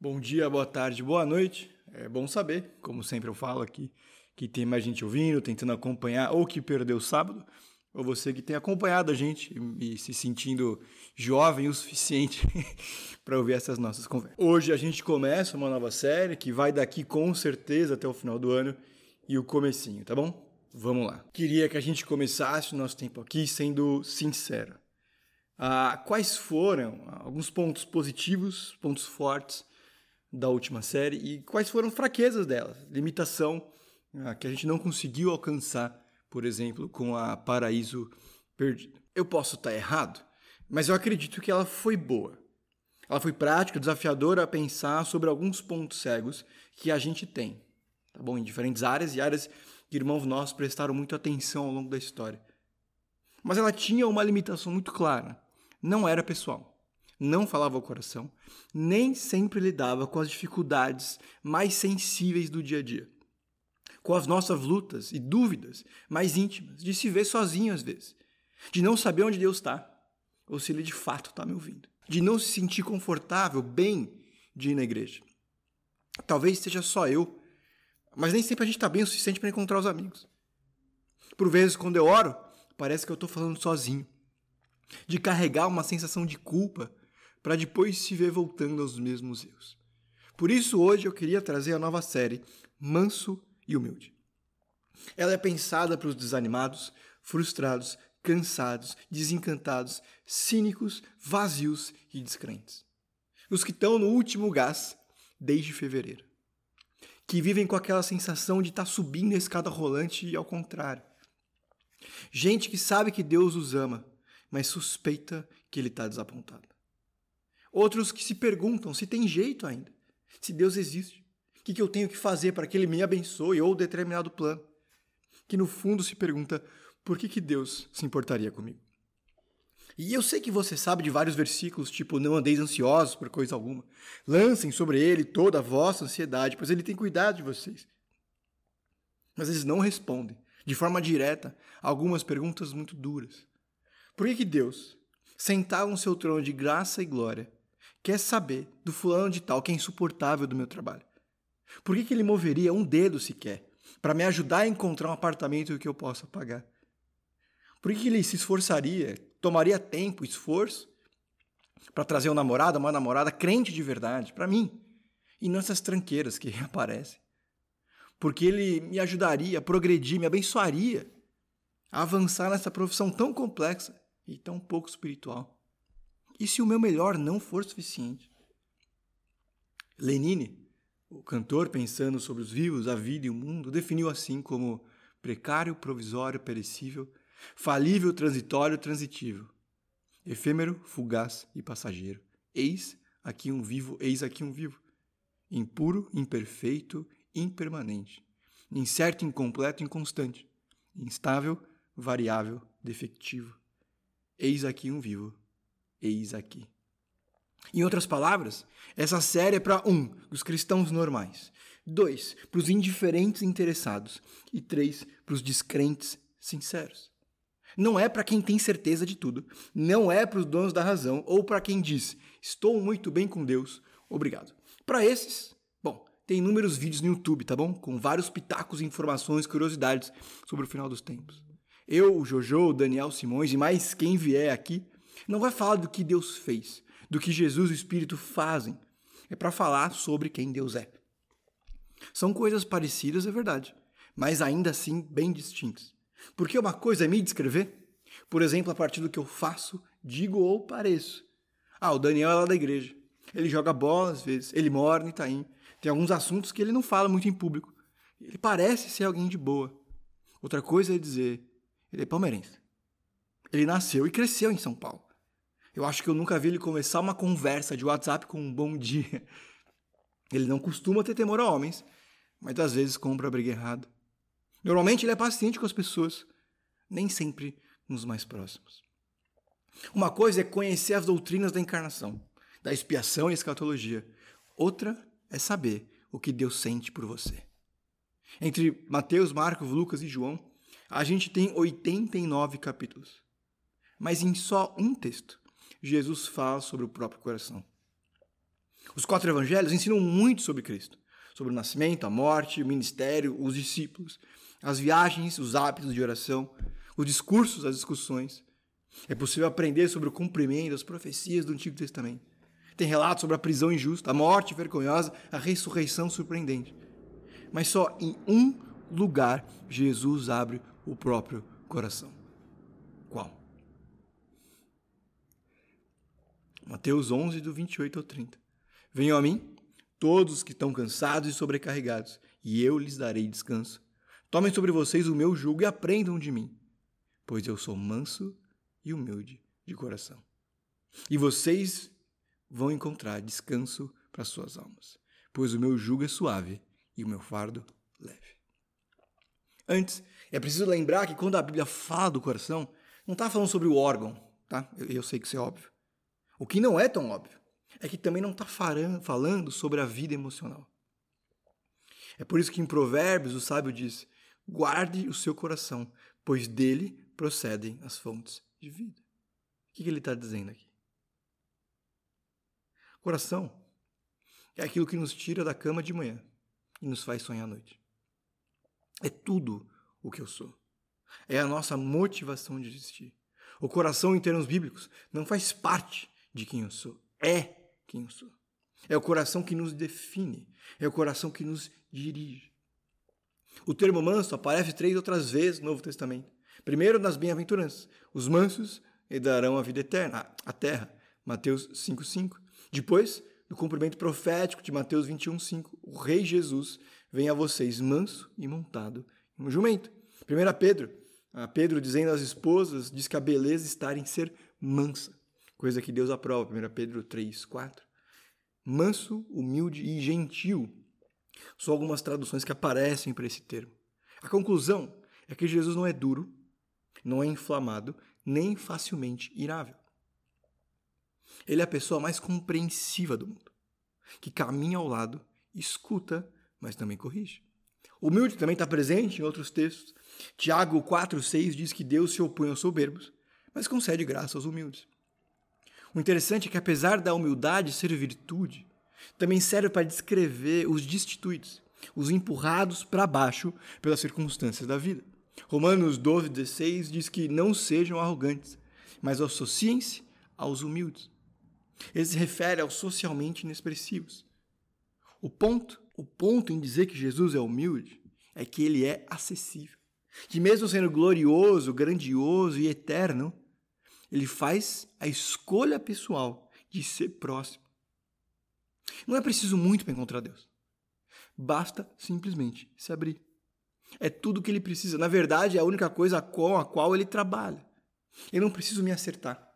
Bom dia, boa tarde, boa noite. É bom saber, como sempre eu falo aqui, que tem mais gente ouvindo, tentando acompanhar, ou que perdeu sábado, ou você que tem acompanhado a gente e se sentindo jovem o suficiente para ouvir essas nossas conversas. Hoje a gente começa uma nova série que vai daqui com certeza até o final do ano e o comecinho, tá bom? Vamos lá. Queria que a gente começasse o nosso tempo aqui sendo sincero. Ah, quais foram alguns pontos positivos, pontos fortes da última série e quais foram fraquezas dela, limitação ah, que a gente não conseguiu alcançar, por exemplo, com a Paraíso Perdido. Eu posso estar errado, mas eu acredito que ela foi boa. Ela foi prática, desafiadora a pensar sobre alguns pontos cegos que a gente tem, tá bom? Em diferentes áreas e áreas que irmãos nossos prestaram muito atenção ao longo da história. Mas ela tinha uma limitação muito clara. Não era pessoal não falava ao coração, nem sempre lidava com as dificuldades mais sensíveis do dia a dia, com as nossas lutas e dúvidas mais íntimas, de se ver sozinho às vezes, de não saber onde Deus está, ou se Ele de fato está me ouvindo, de não se sentir confortável, bem de ir na igreja. Talvez seja só eu, mas nem sempre a gente está bem o suficiente para encontrar os amigos. Por vezes, quando eu oro, parece que eu estou falando sozinho. De carregar uma sensação de culpa para depois se ver voltando aos mesmos erros. Por isso, hoje eu queria trazer a nova série Manso e Humilde. Ela é pensada para os desanimados, frustrados, cansados, desencantados, cínicos, vazios e descrentes. Os que estão no último gás desde fevereiro. Que vivem com aquela sensação de estar tá subindo a escada rolante e ao contrário. Gente que sabe que Deus os ama, mas suspeita que ele está desapontado. Outros que se perguntam se tem jeito ainda, se Deus existe. O que eu tenho que fazer para que Ele me abençoe ou determinado plano? Que no fundo se pergunta por que, que Deus se importaria comigo. E eu sei que você sabe de vários versículos, tipo, não andeis ansiosos por coisa alguma. Lancem sobre ele toda a vossa ansiedade, pois ele tem cuidado de vocês. Mas eles não respondem, de forma direta, algumas perguntas muito duras. Por que, que Deus, sentado no seu trono de graça e glória, quer saber do fulano de tal que é insuportável do meu trabalho? Por que, que ele moveria um dedo sequer para me ajudar a encontrar um apartamento que eu possa pagar? Por que, que ele se esforçaria, tomaria tempo, esforço para trazer um namorado, uma namorada crente de verdade para mim e não essas tranqueiras que aparecem? Porque ele me ajudaria a progredir, me abençoaria a avançar nessa profissão tão complexa e tão pouco espiritual. E se o meu melhor não for suficiente? Lenine, o cantor pensando sobre os vivos, a vida e o mundo, definiu assim como precário, provisório, perecível, falível, transitório, transitivo, efêmero, fugaz e passageiro. Eis aqui um vivo, eis aqui um vivo, impuro, imperfeito, impermanente, incerto, incompleto, inconstante, instável, variável, defectivo. Eis aqui um vivo, eis aqui. Em outras palavras, essa série é para um, os cristãos normais, dois, para os indiferentes interessados e três, para os descrentes sinceros. Não é para quem tem certeza de tudo, não é para os donos da razão ou para quem diz estou muito bem com Deus, obrigado. Para esses, bom, tem inúmeros vídeos no YouTube, tá bom? Com vários pitacos, informações, curiosidades sobre o final dos tempos. Eu, o Jojo, o Daniel Simões e mais quem vier aqui não vai falar do que Deus fez, do que Jesus e o Espírito fazem. É para falar sobre quem Deus é. São coisas parecidas, é verdade, mas ainda assim bem distintas. Porque uma coisa é me descrever, por exemplo, a partir do que eu faço, digo ou pareço. Ah, o Daniel é lá da igreja. Ele joga bola às vezes, ele mora em Itaim. Tem alguns assuntos que ele não fala muito em público. Ele parece ser alguém de boa. Outra coisa é dizer, ele é palmeirense. Ele nasceu e cresceu em São Paulo. Eu acho que eu nunca vi ele começar uma conversa de WhatsApp com um bom dia. Ele não costuma ter temor a homens, mas às vezes compra a briga errada. Normalmente ele é paciente com as pessoas, nem sempre nos mais próximos. Uma coisa é conhecer as doutrinas da encarnação, da expiação e escatologia. Outra é saber o que Deus sente por você. Entre Mateus, Marcos, Lucas e João, a gente tem 89 capítulos. Mas em só um texto, Jesus fala sobre o próprio coração. Os quatro evangelhos ensinam muito sobre Cristo, sobre o nascimento, a morte, o ministério, os discípulos, as viagens, os hábitos de oração, os discursos, as discussões. É possível aprender sobre o cumprimento das profecias do Antigo Testamento. Tem relatos sobre a prisão injusta, a morte vergonhosa, a ressurreição surpreendente. Mas só em um lugar Jesus abre o próprio coração. Qual? Mateus 11, do 28 ao 30. Venham a mim, todos os que estão cansados e sobrecarregados, e eu lhes darei descanso. Tomem sobre vocês o meu jugo e aprendam de mim, pois eu sou manso e humilde de coração. E vocês vão encontrar descanso para suas almas, pois o meu jugo é suave e o meu fardo leve. Antes, é preciso lembrar que quando a Bíblia fala do coração, não está falando sobre o órgão, tá? Eu, eu sei que isso é óbvio. O que não é tão óbvio é que também não está falando sobre a vida emocional. É por isso que em Provérbios o sábio diz: guarde o seu coração, pois dele procedem as fontes de vida. O que ele está dizendo aqui? Coração é aquilo que nos tira da cama de manhã e nos faz sonhar à noite. É tudo o que eu sou. É a nossa motivação de existir. O coração, em termos bíblicos, não faz parte de quem eu sou. É quem eu sou. É o coração que nos define. É o coração que nos dirige. O termo manso aparece três outras vezes no Novo Testamento. Primeiro, nas bem-aventuranças. Os mansos herdarão a vida eterna, a terra. Mateus 5,5. Depois, no cumprimento profético de Mateus 21,5, o Rei Jesus vem a vocês manso e montado em um jumento. 1 Pedro, Pedro dizendo às esposas, diz que a beleza está em ser mansa coisa que Deus aprova, 1 Pedro 3, 4. Manso, humilde e gentil são algumas traduções que aparecem para esse termo. A conclusão é que Jesus não é duro, não é inflamado, nem facilmente irável. Ele é a pessoa mais compreensiva do mundo, que caminha ao lado, escuta, mas também corrige. Humilde também está presente em outros textos. Tiago 4,6 diz que Deus se opõe aos soberbos, mas concede graça aos humildes. O interessante é que, apesar da humildade ser virtude, também serve para descrever os destituídos, os empurrados para baixo pelas circunstâncias da vida. Romanos 12, 16 diz que não sejam arrogantes, mas associem-se aos humildes. Ele se refere aos socialmente inexpressivos. O ponto, o ponto em dizer que Jesus é humilde é que ele é acessível. Que mesmo sendo glorioso, grandioso e eterno, ele faz a escolha pessoal de ser próximo. Não é preciso muito para encontrar Deus. Basta simplesmente se abrir. É tudo o que ele precisa. Na verdade, é a única coisa com a qual ele trabalha. Eu não preciso me acertar.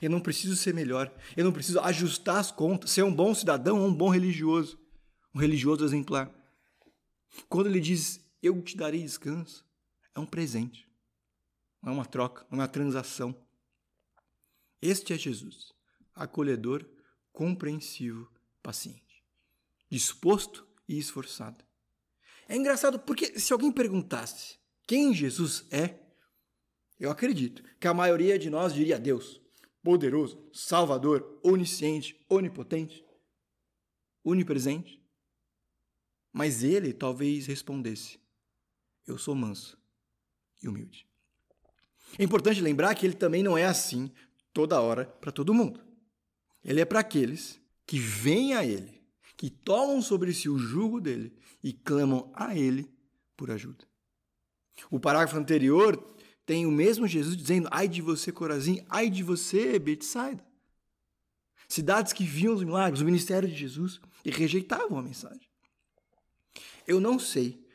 Eu não preciso ser melhor. Eu não preciso ajustar as contas, ser um bom cidadão ou um bom religioso. Um religioso exemplar. Quando ele diz, eu te darei descanso, é um presente. Não é uma troca, não é uma transação. Este é Jesus, acolhedor, compreensivo, paciente, disposto e esforçado. É engraçado porque se alguém perguntasse quem Jesus é, eu acredito que a maioria de nós diria Deus, poderoso, salvador, onisciente, onipotente, onipresente. Mas ele talvez respondesse: Eu sou manso e humilde. É importante lembrar que ele também não é assim toda hora para todo mundo. Ele é para aqueles que vêm a ele, que tomam sobre si o jugo dele e clamam a ele por ajuda. O parágrafo anterior tem o mesmo Jesus dizendo: Ai de você, Corazim, ai de você, Betsaida. Cidades que viam os milagres, o ministério de Jesus e rejeitavam a mensagem. Eu não sei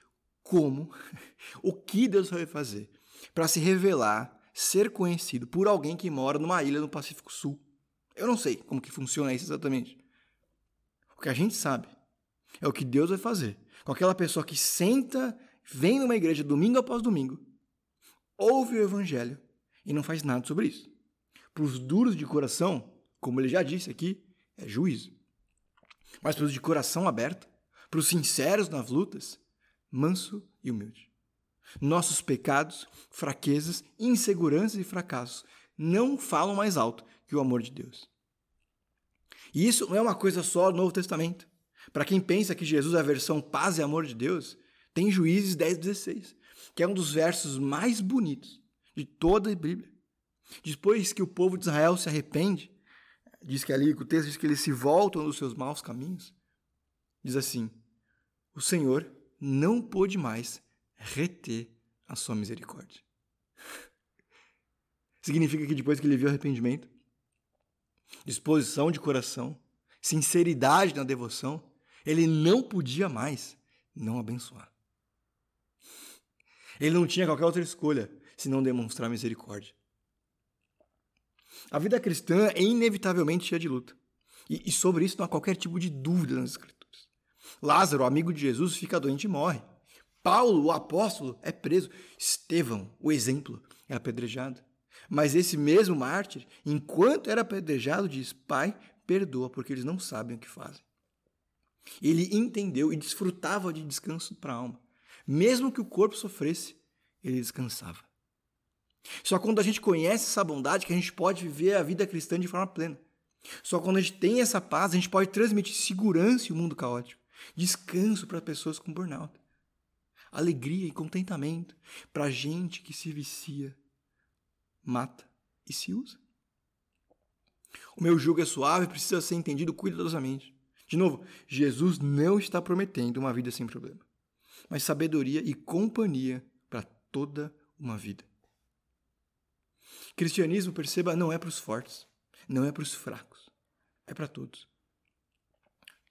como, o que Deus vai fazer para se revelar ser conhecido por alguém que mora numa ilha no Pacífico Sul. Eu não sei como que funciona isso exatamente. O que a gente sabe é o que Deus vai fazer com aquela pessoa que senta, vem numa igreja domingo após domingo, ouve o evangelho e não faz nada sobre isso. Para os duros de coração, como ele já disse aqui, é juízo. Mas para os de coração aberto, para os sinceros nas lutas, manso e humilde. Nossos pecados, fraquezas, inseguranças e fracassos não falam mais alto que o amor de Deus. E isso não é uma coisa só do Novo Testamento. Para quem pensa que Jesus é a versão paz e amor de Deus, tem Juízes 10, 16, que é um dos versos mais bonitos de toda a Bíblia. Depois que o povo de Israel se arrepende, diz que ali, o texto diz que eles se voltam dos seus maus caminhos, diz assim: O Senhor não pôde mais reter a sua misericórdia. Significa que depois que ele viu arrependimento, disposição de coração, sinceridade na devoção, ele não podia mais não abençoar. Ele não tinha qualquer outra escolha senão demonstrar misericórdia. A vida cristã é inevitavelmente cheia de luta. E sobre isso não há qualquer tipo de dúvida nas Escrituras. Lázaro, amigo de Jesus, fica doente e morre. Paulo, o apóstolo, é preso. Estevão, o exemplo, é apedrejado. Mas esse mesmo mártir, enquanto era apedrejado, diz: Pai, perdoa, porque eles não sabem o que fazem. Ele entendeu e desfrutava de descanso para a alma. Mesmo que o corpo sofresse, ele descansava. Só quando a gente conhece essa bondade que a gente pode viver a vida cristã de forma plena. Só quando a gente tem essa paz, a gente pode transmitir segurança em um mundo caótico, descanso para pessoas com burnout, alegria e contentamento para gente que se vicia, mata e se usa. O meu jugo é suave e precisa ser entendido cuidadosamente. De novo, Jesus não está prometendo uma vida sem problema, mas sabedoria e companhia para toda uma vida. Cristianismo, perceba, não é para os fortes, não é para os fracos, é para todos.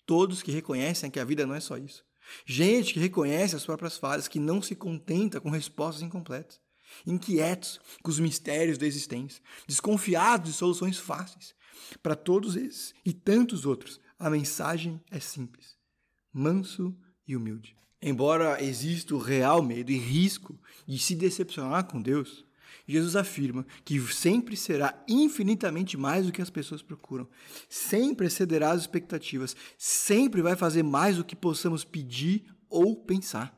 Todos que reconhecem que a vida não é só isso. Gente que reconhece as próprias falhas, que não se contenta com respostas incompletas, inquietos com os mistérios da existência, desconfiados de soluções fáceis. Para todos esses e tantos outros, a mensagem é simples, manso e humilde. Embora exista o real medo e risco de se decepcionar com Deus, Jesus afirma que sempre será infinitamente mais do que as pessoas procuram, sempre excederá as expectativas, sempre vai fazer mais do que possamos pedir ou pensar.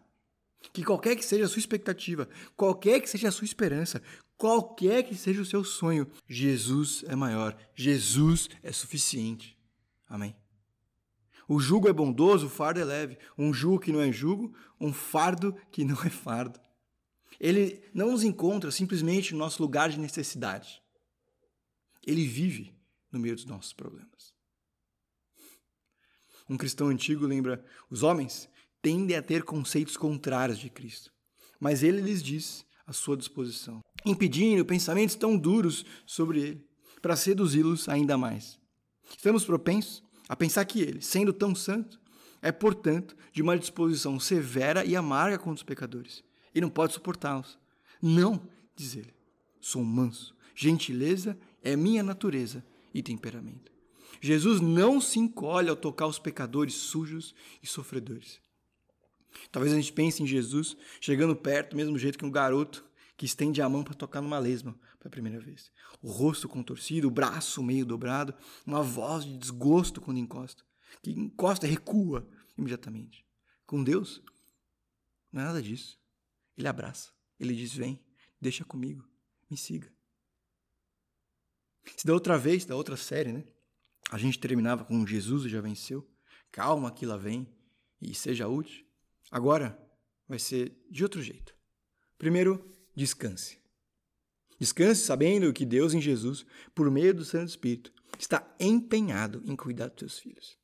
Que qualquer que seja a sua expectativa, qualquer que seja a sua esperança, qualquer que seja o seu sonho, Jesus é maior, Jesus é suficiente. Amém. O jugo é bondoso, o fardo é leve. Um jugo que não é jugo, um fardo que não é fardo. Ele não nos encontra simplesmente no nosso lugar de necessidade. Ele vive no meio dos nossos problemas. Um cristão antigo lembra: os homens tendem a ter conceitos contrários de Cristo, mas ele lhes diz à sua disposição, impedindo pensamentos tão duros sobre ele, para seduzi-los ainda mais. Estamos propensos a pensar que ele, sendo tão santo, é, portanto, de uma disposição severa e amarga contra os pecadores e não pode suportá-los. Não, diz ele, sou manso. Gentileza é minha natureza e temperamento. Jesus não se encolhe ao tocar os pecadores sujos e sofredores. Talvez a gente pense em Jesus chegando perto, do mesmo jeito que um garoto que estende a mão para tocar numa lesma pela primeira vez. O rosto contorcido, o braço meio dobrado, uma voz de desgosto quando encosta. Que encosta e recua imediatamente. Com Deus, não é nada disso. Ele abraça. Ele diz: Vem, deixa comigo, me siga. Se da outra vez, da outra série, né? A gente terminava com Jesus já venceu. Calma que lá vem e seja útil. Agora vai ser de outro jeito. Primeiro, descanse. Descanse sabendo que Deus em Jesus, por meio do Santo Espírito, está empenhado em cuidar dos seus filhos.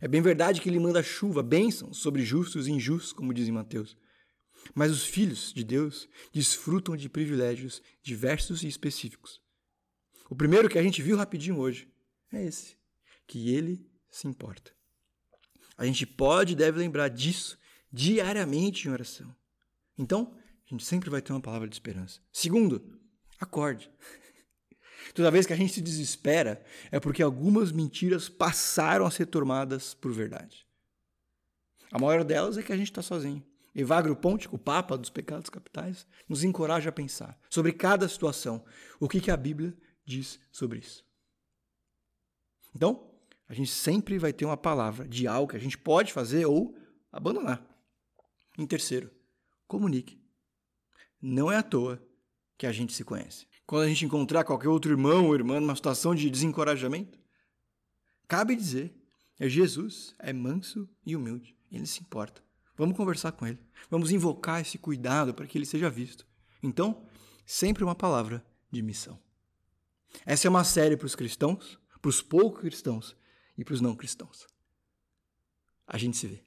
É bem verdade que ele manda chuva, bênçãos sobre justos e injustos, como diz em Mateus. Mas os filhos de Deus desfrutam de privilégios diversos e específicos. O primeiro que a gente viu rapidinho hoje é esse, que ele se importa. A gente pode e deve lembrar disso diariamente em oração. Então, a gente sempre vai ter uma palavra de esperança. Segundo, acorde. Toda vez que a gente se desespera, é porque algumas mentiras passaram a ser tomadas por verdade. A maior delas é que a gente está sozinho. Evagrio Ponte, o Papa dos Pecados Capitais, nos encoraja a pensar sobre cada situação, o que, que a Bíblia diz sobre isso. Então, a gente sempre vai ter uma palavra de algo que a gente pode fazer ou abandonar. Em terceiro, comunique. não é à toa que a gente se conhece. Quando a gente encontrar qualquer outro irmão ou irmã numa situação de desencorajamento, cabe dizer: é Jesus, é manso e humilde, ele se importa. Vamos conversar com ele. Vamos invocar esse cuidado para que ele seja visto. Então, sempre uma palavra de missão. Essa é uma série para os cristãos, para os poucos cristãos e para os não cristãos. A gente se vê.